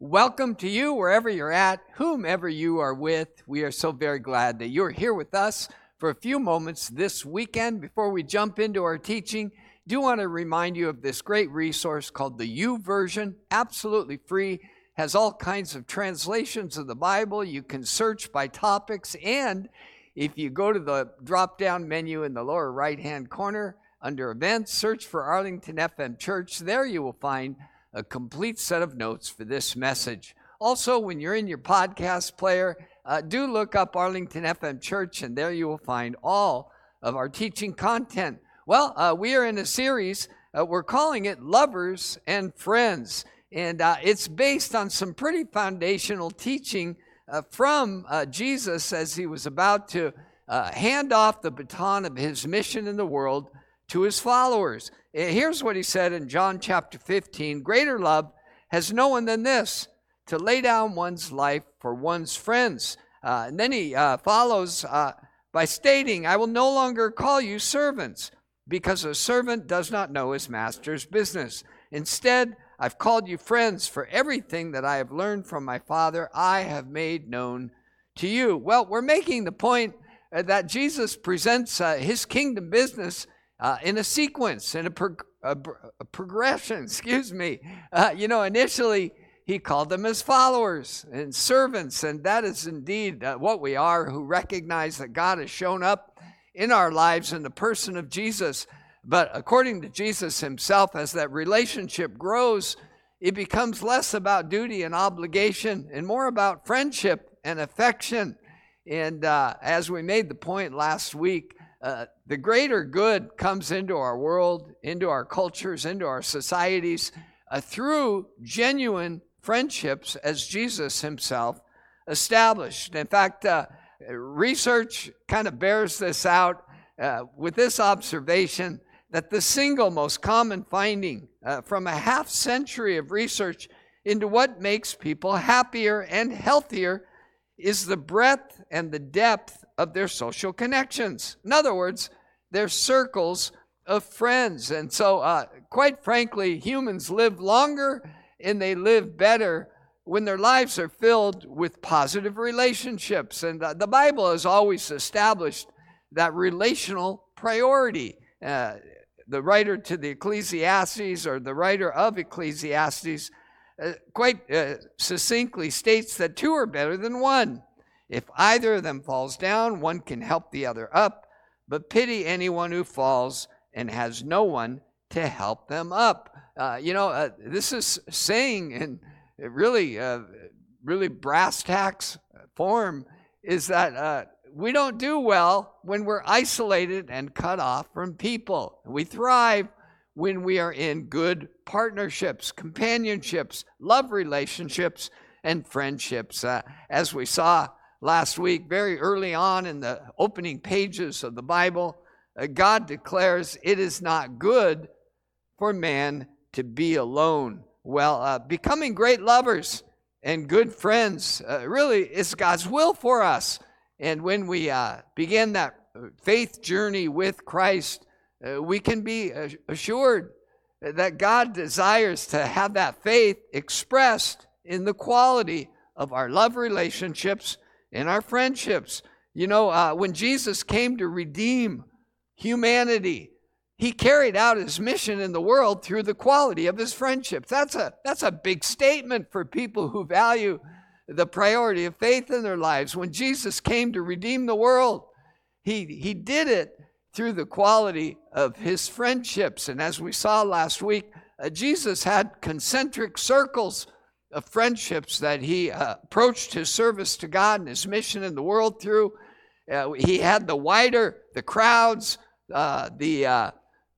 Welcome to you wherever you're at, whomever you are with. We are so very glad that you're here with us for a few moments this weekend. Before we jump into our teaching, do want to remind you of this great resource called the YouVersion, absolutely free, has all kinds of translations of the Bible. You can search by topics, and if you go to the drop down menu in the lower right hand corner under events, search for Arlington FM Church. There you will find a complete set of notes for this message. Also, when you're in your podcast player, uh, do look up Arlington FM Church, and there you will find all of our teaching content. Well, uh, we are in a series, uh, we're calling it Lovers and Friends, and uh, it's based on some pretty foundational teaching uh, from uh, Jesus as he was about to hand off the baton of his mission in the world to his followers. Here's what he said in John chapter 15 Greater love has no one than this, to lay down one's life for one's friends. Uh, and then he uh, follows uh, by stating, I will no longer call you servants, because a servant does not know his master's business. Instead, I've called you friends, for everything that I have learned from my Father, I have made known to you. Well, we're making the point uh, that Jesus presents uh, his kingdom business uh, in a sequence, in a, a, a progression, excuse me. Uh, you know, initially, he called them as followers and servants, and that is indeed uh, what we are who recognize that God has shown up in our lives in the person of Jesus. But according to Jesus himself, as that relationship grows, it becomes less about duty and obligation and more about friendship and affection. And uh, as we made the point last week, uh, the greater good comes into our world, into our cultures, into our societies uh, through genuine friendships as Jesus himself established. In fact, uh, research kind of bears this out uh, with this observation that the single most common finding uh, from a half century of research into what makes people happier and healthier is the breadth and the depth of their social connections. In other words, their circles of friends. And so, uh, quite frankly, humans live longer and they live better when their lives are filled with positive relationships. And uh, the Bible has always established that relational priority. Uh, the writer to the Ecclesiastes or the writer of Ecclesiastes uh, quite uh, succinctly states that two are better than one. If either of them falls down, one can help the other up, but pity anyone who falls and has no one to help them up. Uh, you know, uh, this is saying in really, uh, really brass tacks form is that we don't do well when we're isolated and cut off from people. We thrive when we are in good partnerships, companionships, love relationships, and friendships. Uh, as we saw last week, very early on in the opening pages of the Bible, uh, God declares it is not good for man to be alone. Well, uh, becoming great lovers and good friends uh, really is God's will for us. And when we uh, begin that faith journey with Christ, uh, we can be assured that God desires to have that faith expressed in the quality of our love relationships in our friendships. You know, uh, when Jesus came to redeem humanity, he carried out his mission in the world through the quality of his friendships. That's a, that's a big statement for people who value the priority of faith in their lives. When Jesus came to redeem the world, he, he did it through the quality of his friendships. And as we saw last week, uh, Jesus had concentric circles of friendships that he uh, approached his service to God and his mission in the world through. Uh, he had the wider, the crowds, uh, the, uh,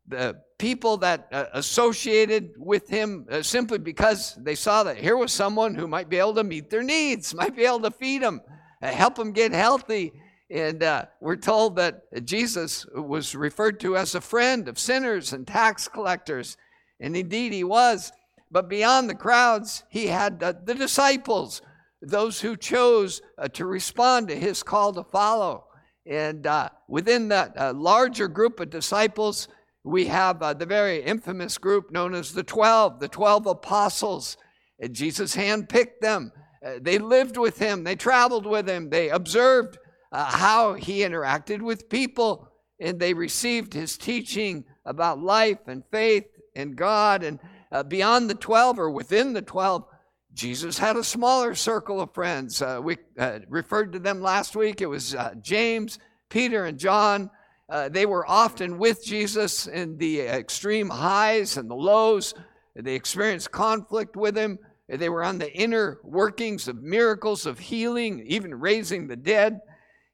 the people that uh, associated with him simply because they saw that here was someone who might be able to meet their needs, might be able to feed them, help them get healthy. And we're told that Jesus was referred to as a friend of sinners and tax collectors. And indeed, he was. But beyond the crowds, he had uh, the disciples, those who chose uh, to respond to his call to follow. And uh, within that uh, larger group of disciples, we have uh, the very infamous group known as the 12, the 12 apostles. And Jesus handpicked them. Uh, they lived with him, they traveled with him, they observed uh, how he interacted with people, and they received his teaching about life and faith and God. And uh, beyond the 12 or within the 12, Jesus had a smaller circle of friends. Uh, we uh, referred to them last week. It was uh, James, Peter, and John. Uh, they were often with Jesus in the extreme highs and the lows. They experienced conflict with him. They were on the inner workings of miracles of healing, even raising the dead.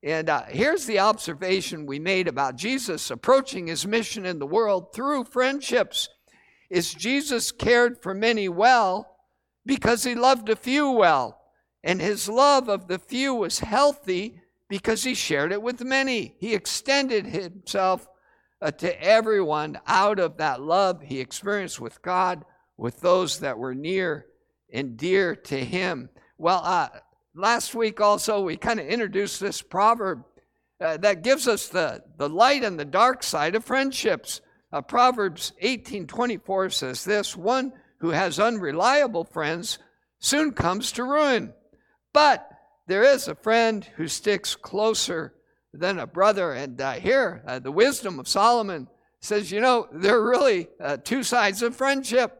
And uh, here's the observation we made about Jesus approaching his mission in the world through friendships. Is Jesus cared for many well because he loved a few well. And his love of the few was healthy because he shared it with many. He extended himself uh, to everyone out of that love he experienced with God, with those that were near and dear to him. Well, uh, last week also we kind of introduced this proverb uh, that gives us the, the light and the dark side of friendships. Uh, Proverbs 18:24 says this, one who has unreliable friends soon comes to ruin. But there is a friend who sticks closer than a brother. And uh, here, uh, the wisdom of Solomon says, you know, there are really uh, two sides of friendship.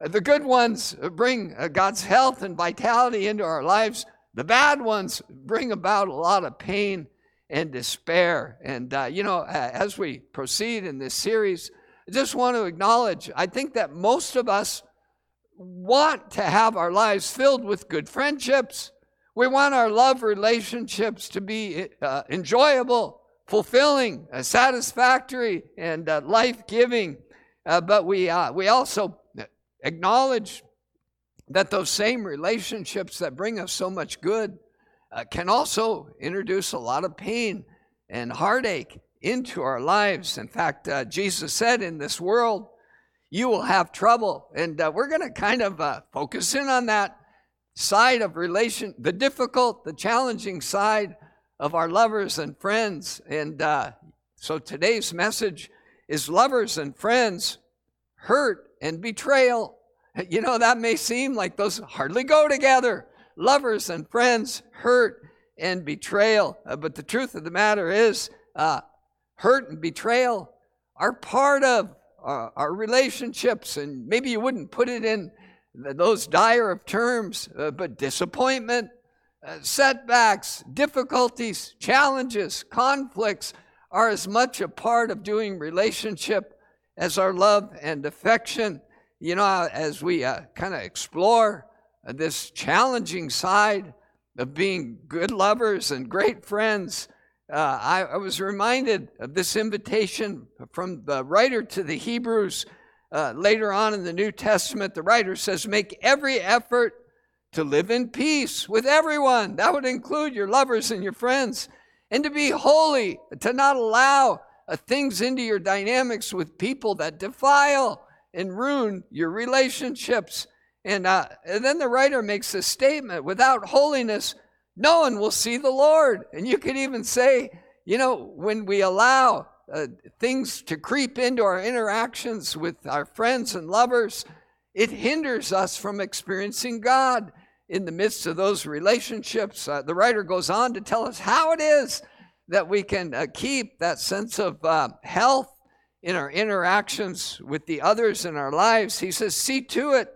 The good ones bring uh, God's health and vitality into our lives, the bad ones bring about a lot of pain and despair. And, uh, you know, as we proceed in this series, I just want to acknowledge, I think that most of us want to have our lives filled with good friendships. We want our love relationships to be uh, enjoyable, fulfilling, uh, satisfactory, and uh, life giving. Uh, but we, uh, we also acknowledge that those same relationships that bring us so much good uh, can also introduce a lot of pain and heartache into our lives. In fact, Jesus said, In this world, you will have trouble. And uh, we're going to kind of uh, focus in on that side of relation, the difficult, the challenging side of our lovers and friends. And uh, so today's message is lovers and friends, hurt and betrayal. You know, that may seem like those hardly go together. Lovers and friends, hurt and betrayal. Uh, but the truth of the matter is, uh, hurt and betrayal are part of uh, our relationships, and maybe you wouldn't put it in those dire of terms, uh, but disappointment, uh, setbacks, difficulties, challenges, conflicts are as much a part of doing relationship as our love and affection. You know, as we uh, kind of explore this challenging side of being good lovers and great friends, uh, I, I, was reminded of this invitation from the writer to the Hebrews uh, later on in the New Testament. The writer says, Make every effort to live in peace with everyone. That would include your lovers and your friends. And to be holy, to not allow uh, things into your dynamics with people that defile and ruin your relationships. And, uh, and then the writer makes a statement without holiness, no one will see the Lord. And you could even say, you know, when we allow uh, things to creep into our interactions with our friends and lovers, it hinders us from experiencing God in the midst of those relationships. Uh, the writer goes on to tell us how it is that we can uh, keep that sense of uh, health in our interactions with the others in our lives. He says, See to it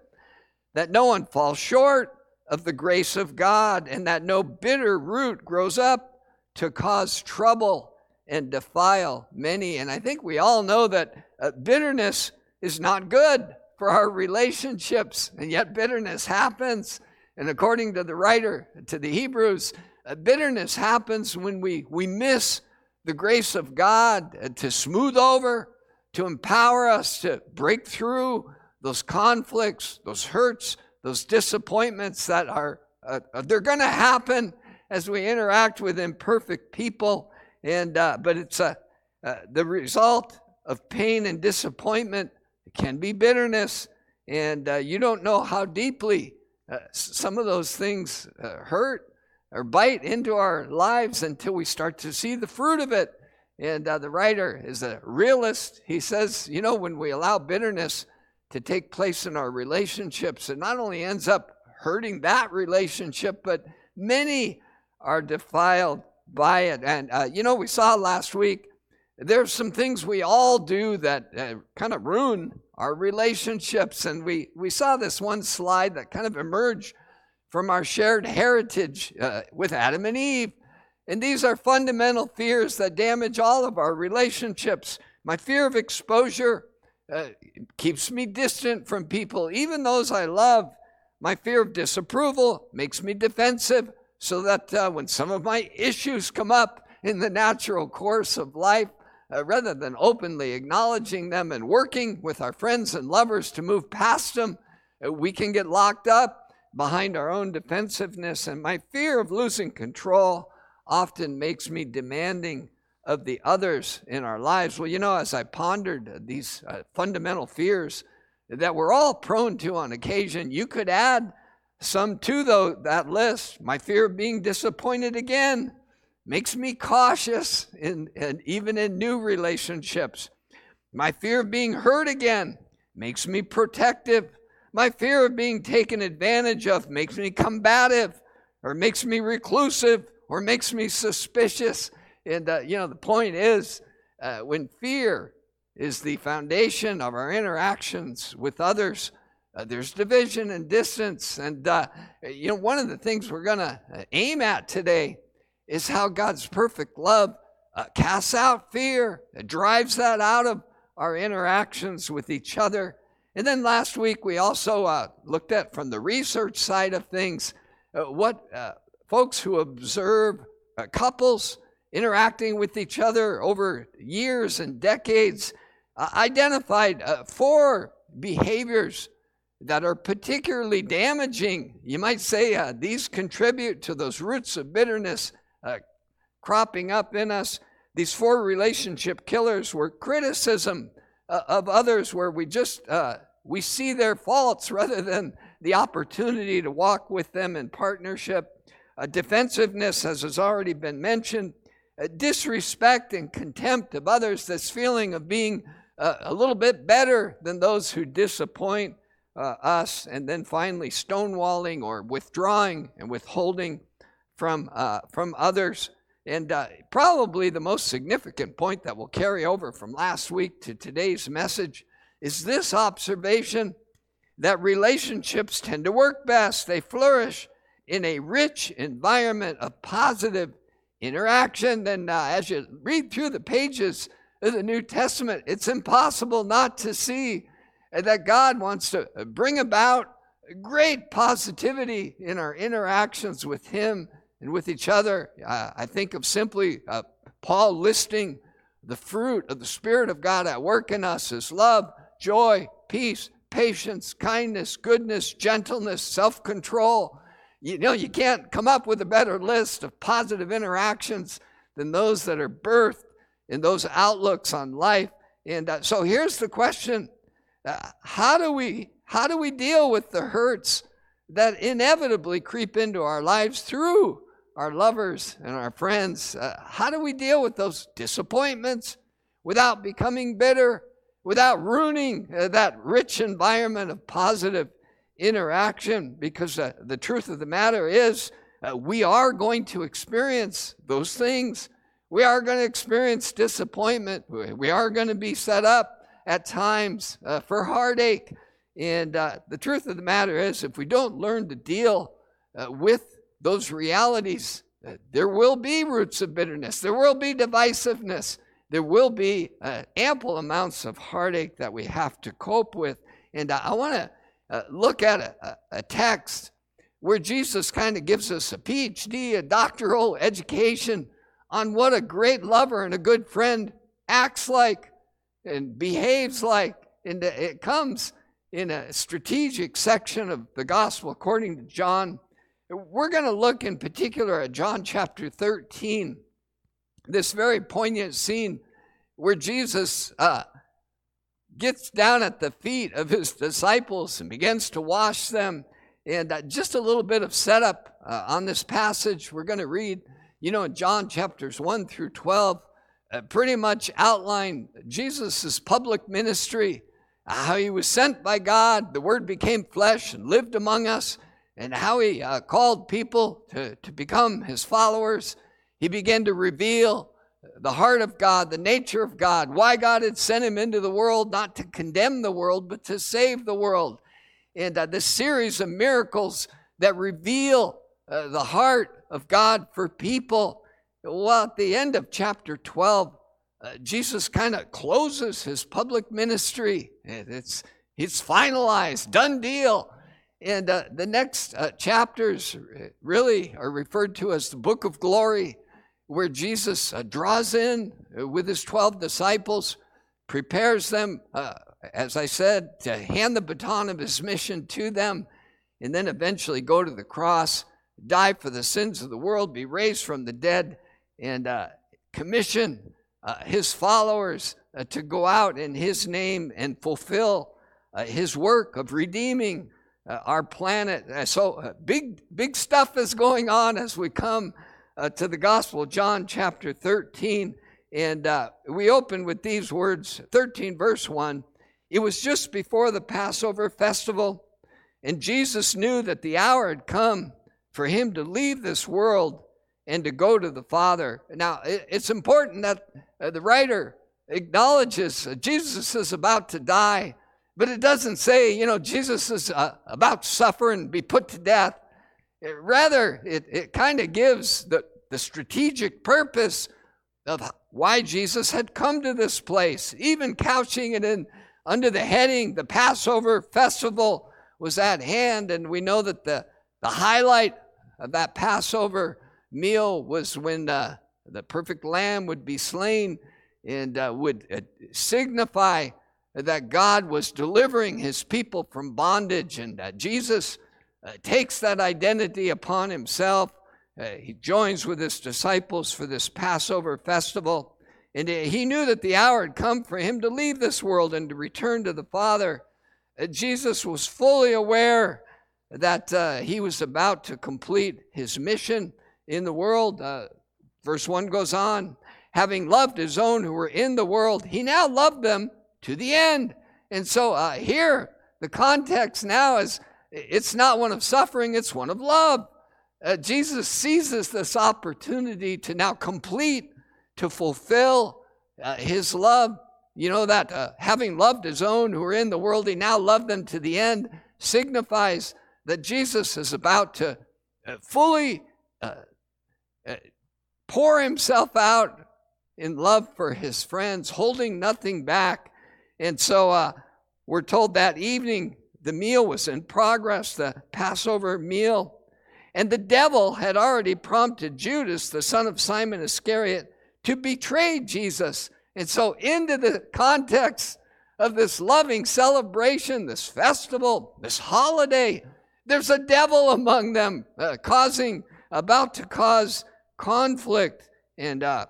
that no one falls short of the grace of God, and that no bitter root grows up to cause trouble and defile many. And I think we all know that uh, bitterness is not good for our relationships, and yet bitterness happens. And according to the writer to the Hebrews, uh, bitterness happens when we, we miss the grace of God uh, to smooth over, to empower us to break through those conflicts, those hurts, those disappointments that are uh, uh they're going to happen as we interact with imperfect people. And uh, but it's a uh, the result of pain and disappointment can be bitterness. And uh, you don't know how deeply uh, some of those things hurt or bite into our lives until we start to see the fruit of it and the writer is a realist he says you know when we allow bitterness to take place in our relationships. It not only ends up hurting that relationship, but many are defiled by it. And, uh, you know, we saw last week, there's some things we all do that uh, kind of ruin our relationships. And we, we saw this one slide that kind of emerged from our shared heritage uh, with Adam and Eve. And these are fundamental fears that damage all of our relationships. My fear of exposure uh, keeps me distant from people, even those I love. My fear of disapproval makes me defensive, so that uh, when some of my issues come up in the natural course of life, uh, rather than openly acknowledging them and working with our friends and lovers to move past them, uh, we can get locked up behind our own defensiveness. And my fear of losing control often makes me demanding of the others in our lives. Well, you know, as I pondered these uh, fundamental fears that we're all prone to on occasion, you could add some to the, that list. My fear of being disappointed again makes me cautious, in, and even in new relationships. My fear of being hurt again makes me protective. My fear of being taken advantage of makes me combative, or makes me reclusive, or makes me suspicious. And, uh, you know, the point is uh, when fear is the foundation of our interactions with others, uh, there's division and distance. And, uh, you know, one of the things we're going to uh, aim at today is how God's perfect love uh, casts out fear, it drives that out of our interactions with each other. And then last week, we also looked at from the research side of things uh, what uh, folks who observe uh, couples interacting with each other over years and decades uh, identified four behaviors that are particularly damaging. You might say these contribute to those roots of bitterness uh, cropping up in us. These four relationship killers were criticism uh, of others, where we just uh, we see their faults rather than the opportunity to walk with them in partnership. Defensiveness, as has already been mentioned, disrespect and contempt of others. This feeling of being uh, a little bit better than those who disappoint uh, us, and then finally stonewalling or withdrawing and withholding from, uh, from others. And uh, probably the most significant point that will carry over from last week to today's message is this observation that relationships tend to work best, they flourish in a rich environment of positive interaction. then uh, as you read through the pages of the New Testament, it's impossible not to see that God wants to bring about great positivity in our interactions with Him and with each other. Uh, I think of simply uh, Paul listing the fruit of the Spirit of God at work in us is love, joy, peace, patience, kindness, goodness, gentleness, self control. You know, you can't come up with a better list of positive interactions than those that are birthed in those outlooks on life. And uh, so here's the question uh, how do we how do we deal with the hurts that inevitably creep into our lives through our lovers and our friends, uh, how do we deal with those disappointments without becoming bitter, without ruining uh, that rich environment of positive interaction? Because uh, the truth of the matter is, uh, we are going to experience those things. We are going to experience disappointment. We are going to be set up at times uh, for heartache. And uh, the truth of the matter is, if we don't learn to deal with those realities, uh, there will be roots of bitterness, there will be divisiveness, there will be uh, ample amounts of heartache that we have to cope with. And I want to uh, look at a, a text where Jesus kind of gives us a PhD, a doctoral education on what a great lover and a good friend acts like and behaves like. And it comes in a strategic section of the gospel according to John we're going to look in particular at John chapter 13, this very poignant scene where Jesus uh, gets down at the feet of his disciples and begins to wash them. And uh, just a little bit of setup uh, on this passage. We're going to read, you know, in John chapters 1 through 12, uh, pretty much outline Jesus' public ministry how he was sent by God, the Word became flesh and lived among us, and how he uh, called people to, to become his followers. He began to reveal the heart of God, the nature of God, why God had sent him into the world, not to condemn the world, but to save the world. And uh, this series of miracles that reveal uh, the heart of God for people. Well, at the end of chapter 12, uh, Jesus kind of closes his public ministry. It's, it's finalized, done deal. And uh, the next uh, chapters really are referred to as the book of glory, where Jesus uh, draws in uh, with his 12 disciples, prepares them, uh, as I said, to hand the baton of his mission to them, and then eventually go to the cross, die for the sins of the world, be raised from the dead, and uh, commission uh, his followers uh, to go out in his name and fulfill his work of redeeming our planet. so big, big stuff is going on as we come uh, to the Gospel, John chapter 13. And uh, we open with these words 13, verse 1. It was just before the Passover festival, and Jesus knew that the hour had come for him to leave this world and to go to the Father. Now, it's important that uh, the writer acknowledges Jesus is about to die, but it doesn't say, you know, Jesus is uh, about to suffer and be put to death. It, rather, it, it kind of gives the, the strategic purpose of why Jesus had come to this place, even couching it in under the heading the Passover festival was at hand. And we know that the, the highlight of that Passover meal was when uh, the perfect lamb would be slain and uh, would uh, signify that God was delivering his people from bondage. And that Jesus uh, takes that identity upon himself. Uh, he joins with his disciples for this Passover festival. And uh, he knew that the hour had come for him to leave this world and to return to the Father. Uh, Jesus was fully aware that uh, he was about to complete his mission in the world. Uh, verse 1 goes on having loved his own who were in the world, he now loved them to the end. And so here, the context now is it's not one of suffering, it's one of love. Uh, Jesus seizes this opportunity to now complete, to fulfill uh, his love. You know that uh, having loved his own who are in the world, he now loved them to the end, signifies that Jesus is about to uh, fully uh, uh, pour himself out in love for his friends, holding nothing back. And so we're told that evening the meal was in progress, the Passover meal. And the devil had already prompted Judas, the son of Simon Iscariot, to betray Jesus. And so, into the context of this loving celebration, this festival, this holiday, there's a devil among them uh, causing, about to cause conflict and uh,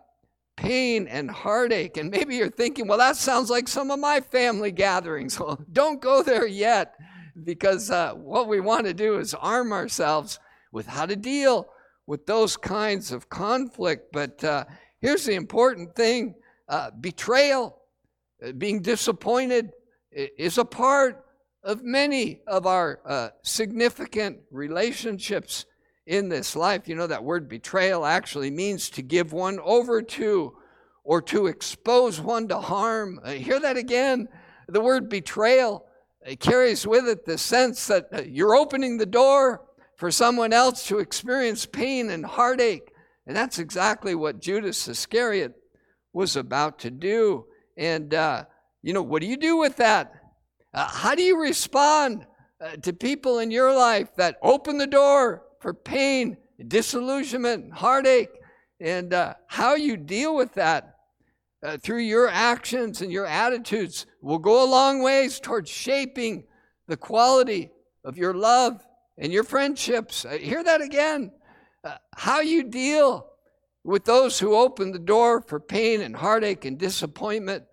pain and heartache. And maybe you're thinking, well, that sounds like some of my family gatherings. Well, don't go there yet because uh, what we want to do is arm ourselves with how to deal with those kinds of conflict. But uh, here's the important thing uh, betrayal, uh, being disappointed, is a part of many of our uh, significant relationships in this life. You know, that word betrayal actually means to give one over to or to expose one to harm. Uh, hear that again. The word betrayal it carries with it the sense that uh, you're opening the door for someone else to experience pain and heartache. And that's exactly what Judas Iscariot was about to do. And, uh, you know, what do you do with that? Uh, how do you respond uh, to people in your life that open the door for pain, disillusionment, heartache, and uh, how you deal with that uh, through your actions and your attitudes will go a long ways towards shaping the quality of your love and your friendships. Uh, hear that again. Uh, how you deal with those who open the door for pain and heartache and disappointment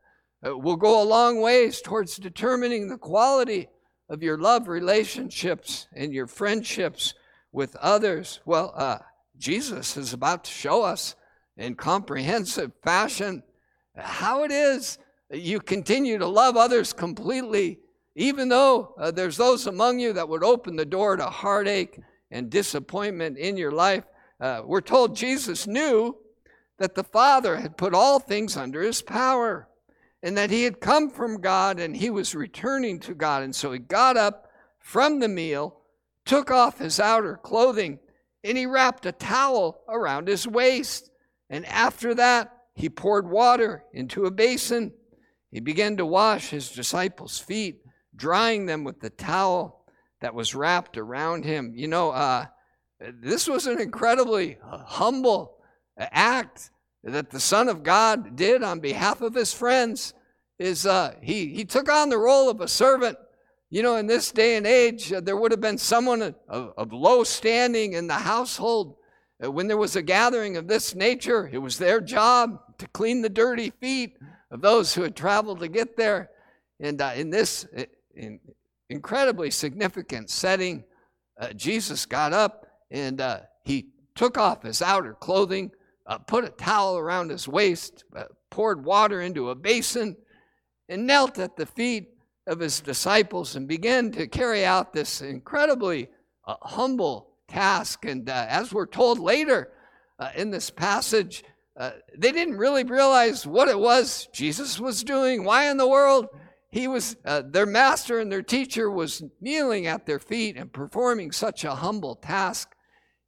uh, will go a long ways towards determining the quality of your love relationships and your friendships with others? Well, uh, Jesus is about to show us in comprehensive fashion how it is you continue to love others completely, even though uh, there's those among you that would open the door to heartache and disappointment in your life. Uh, we're told Jesus knew that the Father had put all things under his power and that he had come from God and he was returning to God. And so he got up from the meal, took off his outer clothing, and he wrapped a towel around his waist. And after that, he poured water into a basin. He began to wash his disciples' feet, drying them with the towel that was wrapped around him. You know, uh, this was an incredibly humble act that the Son of God did on behalf of his friends. Is uh, he, he took on the role of a servant. You know, in this day and age, uh, there would have been someone of, of low standing in the household. Uh, when there was a gathering of this nature, it was their job to clean the dirty feet of those who had traveled to get there. And uh, in this in incredibly significant setting, uh, Jesus got up and uh, he took off his outer clothing, uh, put a towel around his waist, uh, poured water into a basin, and knelt at the feet of his disciples and began to carry out this incredibly uh, humble task. And as we're told later in this passage, uh, they didn't really realize what it was Jesus was doing. Why in the world? He was, uh, their master and their teacher was kneeling at their feet and performing such a humble task.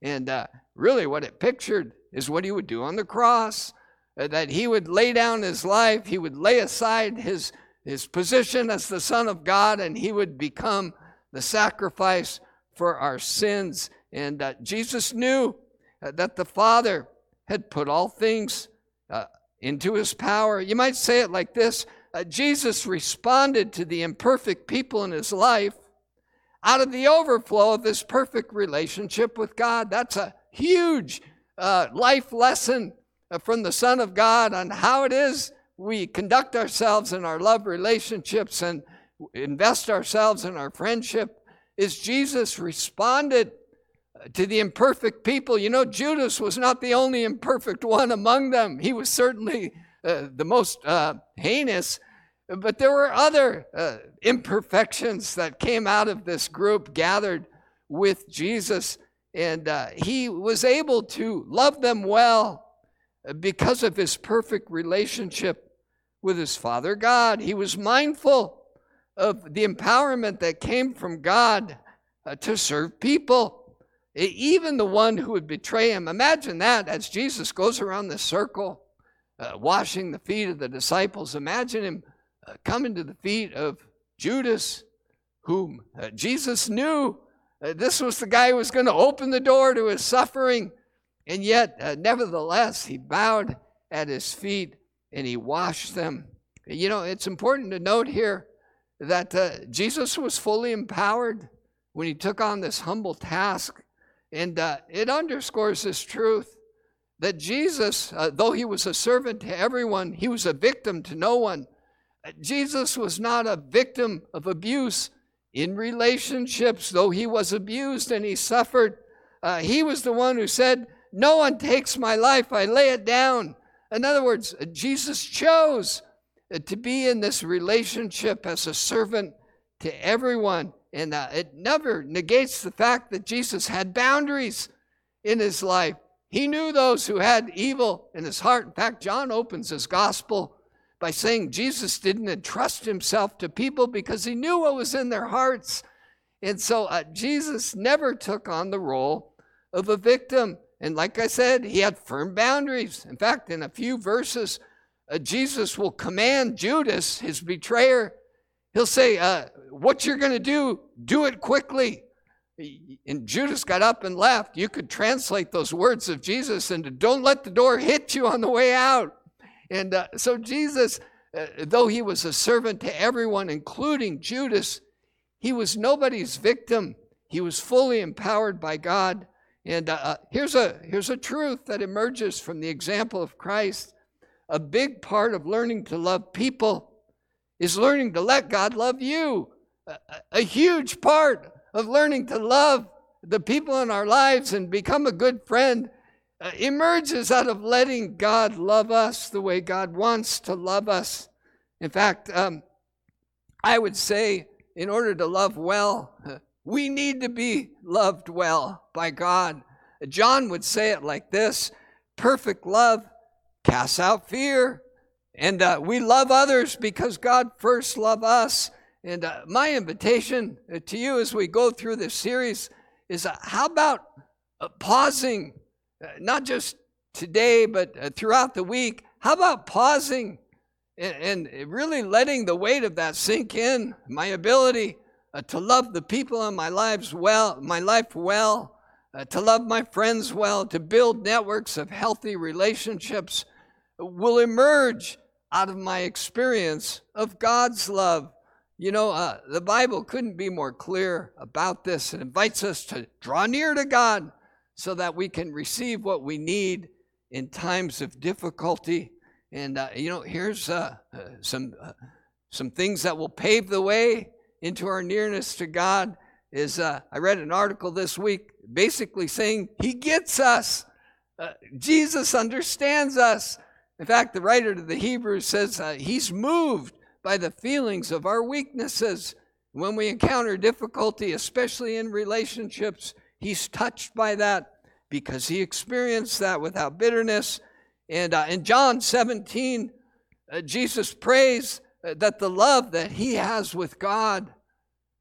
And uh, really, what it pictured is what he would do on the cross uh, that he would lay down his life, he would lay aside his, his position as the Son of God, and he would become the sacrifice for our sins. And uh, Jesus knew that the Father had put all things uh, into his power. You might say it like this uh, Jesus responded to the imperfect people in his life out of the overflow of this perfect relationship with God. That's a huge uh, life lesson uh, from the Son of God on how it is we conduct ourselves in our love relationships and invest ourselves in our friendship. Is Jesus responded to the imperfect people. You know, Judas was not the only imperfect one among them. He was certainly uh, the most uh, heinous, but there were other uh, imperfections that came out of this group gathered with Jesus, and uh, he was able to love them well because of his perfect relationship with his Father God. He was mindful of the empowerment that came from God uh, to serve people. Even the one who would betray him. Imagine that as Jesus goes around the circle, uh, washing the feet of the disciples. Imagine him uh, coming to the feet of Judas, whom uh, Jesus knew. Uh, this was the guy who was going to open the door to his suffering. And yet, uh, nevertheless, he bowed at his feet and he washed them. You know, it's important to note here that uh, Jesus was fully empowered when he took on this humble task and uh, it underscores this truth that Jesus, uh, though he was a servant to everyone, he was a victim to no one. Jesus was not a victim of abuse in relationships, though he was abused and he suffered. Uh, he was the one who said, No one takes my life, I lay it down. In other words, Jesus chose to be in this relationship as a servant to everyone. And uh, it never negates the fact that Jesus had boundaries in his life. He knew those who had evil in his heart. In fact, John opens his gospel by saying Jesus didn't entrust himself to people because he knew what was in their hearts. And so uh, Jesus never took on the role of a victim. And like I said, he had firm boundaries. In fact, in a few verses, uh, Jesus will command Judas, his betrayer, He'll say, uh, What you're going to do, do it quickly. And Judas got up and left. You could translate those words of Jesus into don't let the door hit you on the way out. And uh, so Jesus, uh, though he was a servant to everyone, including Judas, he was nobody's victim. He was fully empowered by God. And uh, uh here's, a, here's a truth that emerges from the example of Christ. A big part of learning to love people is learning to let God love you. A, a huge part of learning to love the people in our lives and become a good friend uh, emerges out of letting God love us the way God wants to love us. In fact, um, I would say, in order to love well, we need to be loved well by God. John would say it like this perfect love casts out fear. And uh, we love others because God first loved us. And uh, my invitation uh, to you as we go through this series is uh, how about uh, pausing, uh, not just today, but throughout the week? How about pausing and, and, really letting the weight of that sink in? My ability to love the people in my lives well, my life well, to love my friends well, to build networks of healthy relationships will emerge out of my experience of God's love. You know, uh, the Bible couldn't be more clear about this. It invites us to draw near to God so that we can receive what we need in times of difficulty. And, uh, you know, here's uh, uh some, uh, some things that will pave the way into our nearness to God. Is uh, I read an article this week basically saying He gets us. Jesus understands us. In fact, the writer to the Hebrews says uh, he's moved by the feelings of our weaknesses. When we encounter difficulty, especially in relationships, he's touched by that because he experienced that without bitterness. And uh, in John 17, uh, Jesus prays uh, that the love that he has with God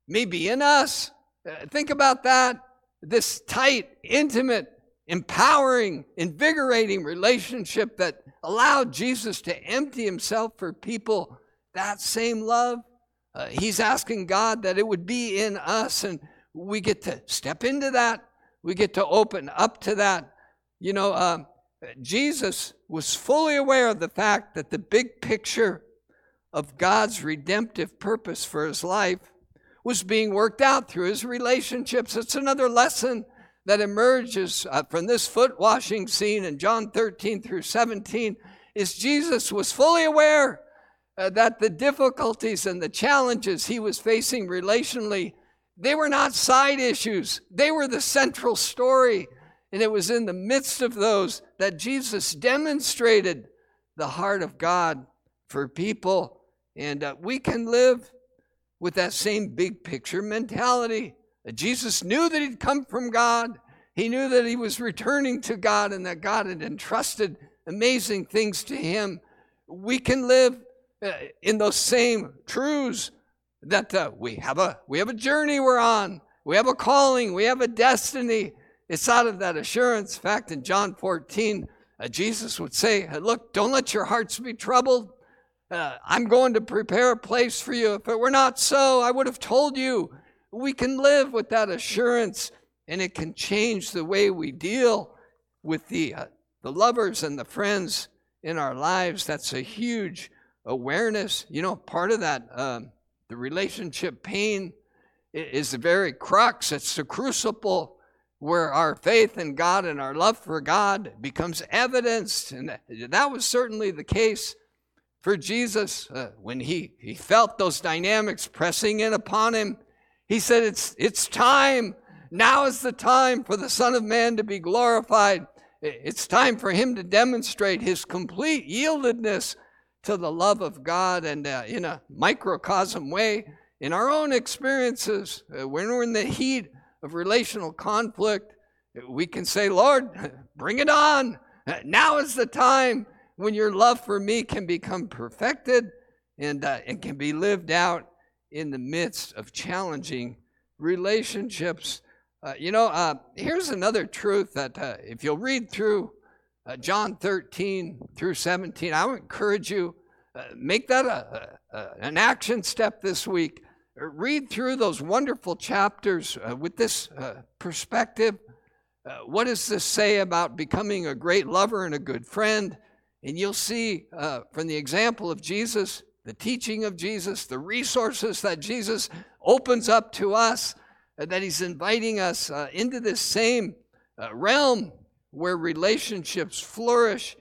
may be in us. Uh, think about that. This tight, intimate, empowering, invigorating relationship that allowed Jesus to empty himself for people, that same love, uh, he's asking God that it would be in us, and we get to step into that. We get to open up to that. You know, uh, Jesus was fully aware of the fact that the big picture of God's redemptive purpose for his life was being worked out through his relationships. It's another lesson that emerges uh, from this foot washing scene in John 13 through 17 is Jesus was fully aware uh, that the difficulties and the challenges he was facing relationally they were not side issues they were the central story and it was in the midst of those that Jesus demonstrated the heart of God for people and uh, we can live with that same big picture mentality Jesus knew that he'd come from God. He knew that he was returning to God and that God had entrusted amazing things to him. We can live uh, in those same truths that uh, we have a we have a journey we're on. We have a calling. We have a destiny. It's out of that assurance. In fact, in John 14, uh, Jesus would say, "Look, don't let your hearts be troubled. Uh, I'm going to prepare a place for you. If it were not so, I would have told you." We can live with that assurance, and it can change the way we deal with the, uh, the lovers and the friends in our lives. That's a huge awareness. You know, part of that, um, the relationship pain is the very crux, it's the crucible where our faith in God and our love for God becomes evidenced. And that was certainly the case for Jesus uh, when he, he felt those dynamics pressing in upon him. He said, It's, it's time. Now is the time for the Son of Man to be glorified. It's time for him to demonstrate his complete yieldedness to the love of God and uh, in a microcosm way in our own experiences. Uh, when we're in the heat of relational conflict, we can say, Lord, bring it on. Now is the time when your love for me can become perfected and, uh, and can be lived out in the midst of challenging relationships. Uh, you know, uh, here's another truth that uh, if you'll read through uh, John 13 through 17, I would encourage you uh, make that a, a, an action step this week. Read through those wonderful chapters with this perspective. what does this say about becoming a great lover and a good friend? And you'll see from the example of Jesus the teaching of Jesus, the resources that Jesus opens up to us, uh, that He's inviting us uh, into this same uh, realm where relationships flourish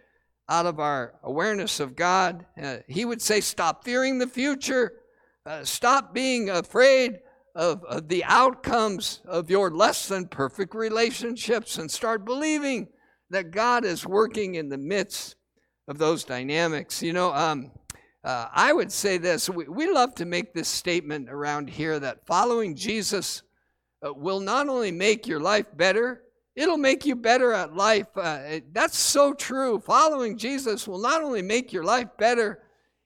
out of our awareness of God. Uh, he would say, Stop fearing the future, uh, stop being afraid of, of the outcomes of your less than perfect relationships, and start believing that God is working in the midst of those dynamics. You know, um, uh, I would say this we, we love to make this statement around here that following Jesus uh, will not only make your life better, it'll make you better at life. Uh, that's so true. Following Jesus will not only make your life better,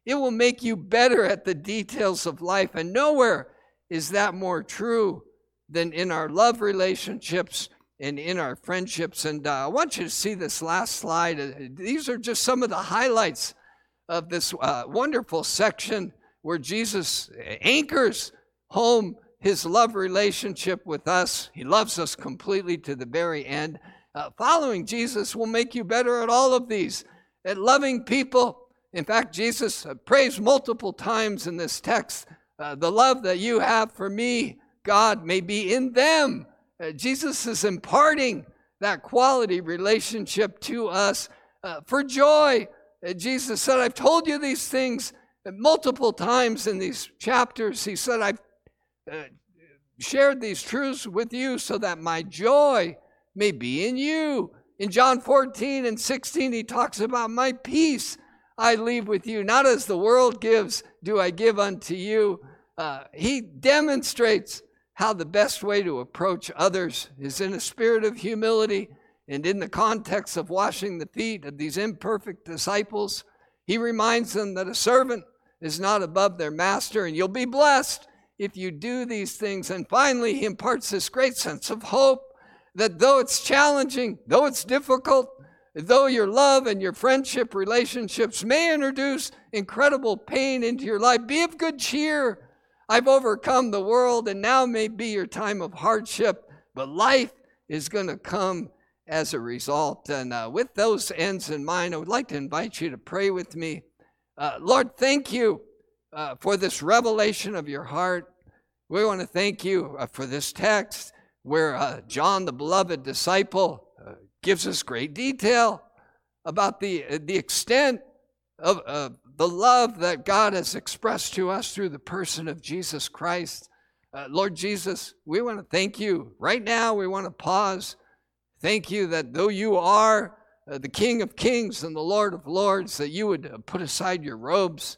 it will make you better at the details of life. And nowhere is that more true than in our love relationships and in our friendships. And uh, I want you to see this last slide. Uh, these are just some of the highlights of this uh, wonderful section where Jesus anchors home his love relationship with us. He loves us completely to the very end. Uh, following Jesus will make you better at all of these, at loving people. In fact, Jesus uh, prays multiple times in this text uh, the love that you have for me, God, may be in them. Uh, Jesus is imparting that quality relationship to us uh, for joy. Uh, Jesus said, I've told you these things multiple times in these chapters. He said, I've uh, shared these truths with you so that my joy may be in you. In John 14 and 16, he talks about my peace I leave with you. Not as the world gives, do I give unto you. Uh, he demonstrates how the best way to approach others is in a spirit of humility and in the context of washing the feet of these imperfect disciples. He reminds them that a servant is not above their master, and you'll be blessed if you do these things. And finally, he imparts this great sense of hope that though it's challenging, though it's difficult, though your love and your friendship relationships may introduce incredible pain into your life, be of good cheer. I've overcome the world, and now may be your time of hardship, but life is going to come as a result. And uh, with those ends in mind, I would like to invite you to pray with me. Uh, Lord, thank you uh, for this revelation of your heart. We want to thank you uh, for this text where uh, John, the beloved disciple, uh, gives us great detail about the, the extent of uh, the love that God has expressed to us through the person of Jesus Christ. Uh, Lord Jesus, we want to thank you. Right now, we want to pause. Thank you that though you are uh, the King of Kings and the Lord of Lords, that you would uh, put aside your robes,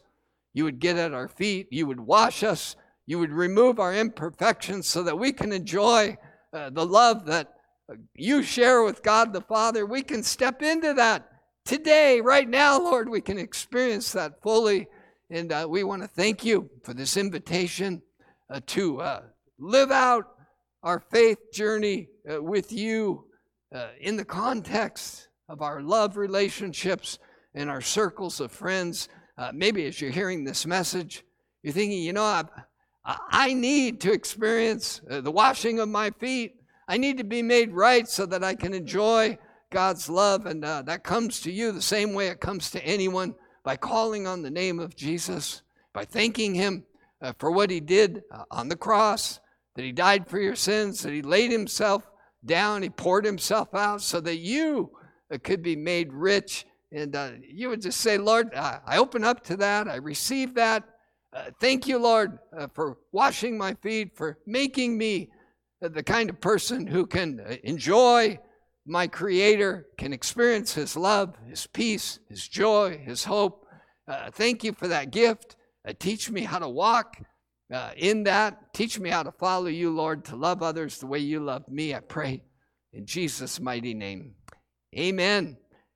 you would get at our feet, you would wash us, you would remove our imperfections so that we can enjoy uh, the love that you share with God the Father, we can step into that today, right now, Lord. We can experience that fully. And uh, we want to thank you for this invitation uh, to uh, live out our faith journey uh, with you uh, in the context of our love relationships and our circles of friends. Uh, maybe as you're hearing this message, you're thinking, you know, I, I need to experience the washing of my feet I need to be made right so that I can enjoy God's love. And uh, that comes to you the same way it comes to anyone by calling on the name of Jesus, by thanking Him uh, for what He did uh, on the cross, that He died for your sins, that He laid Himself down, He poured Himself out so that you uh, could be made rich. And uh, you would just say, Lord, I open up to that. I receive that. Uh, thank you, Lord, for washing my feet, for making me the kind of person who can enjoy my Creator, can experience His love, His peace, His joy, His hope. Uh, thank you for that gift. Uh, teach me how to walk uh, in that. Teach me how to follow you, Lord, to love others the way you love me, I pray. In Jesus' mighty name. Amen.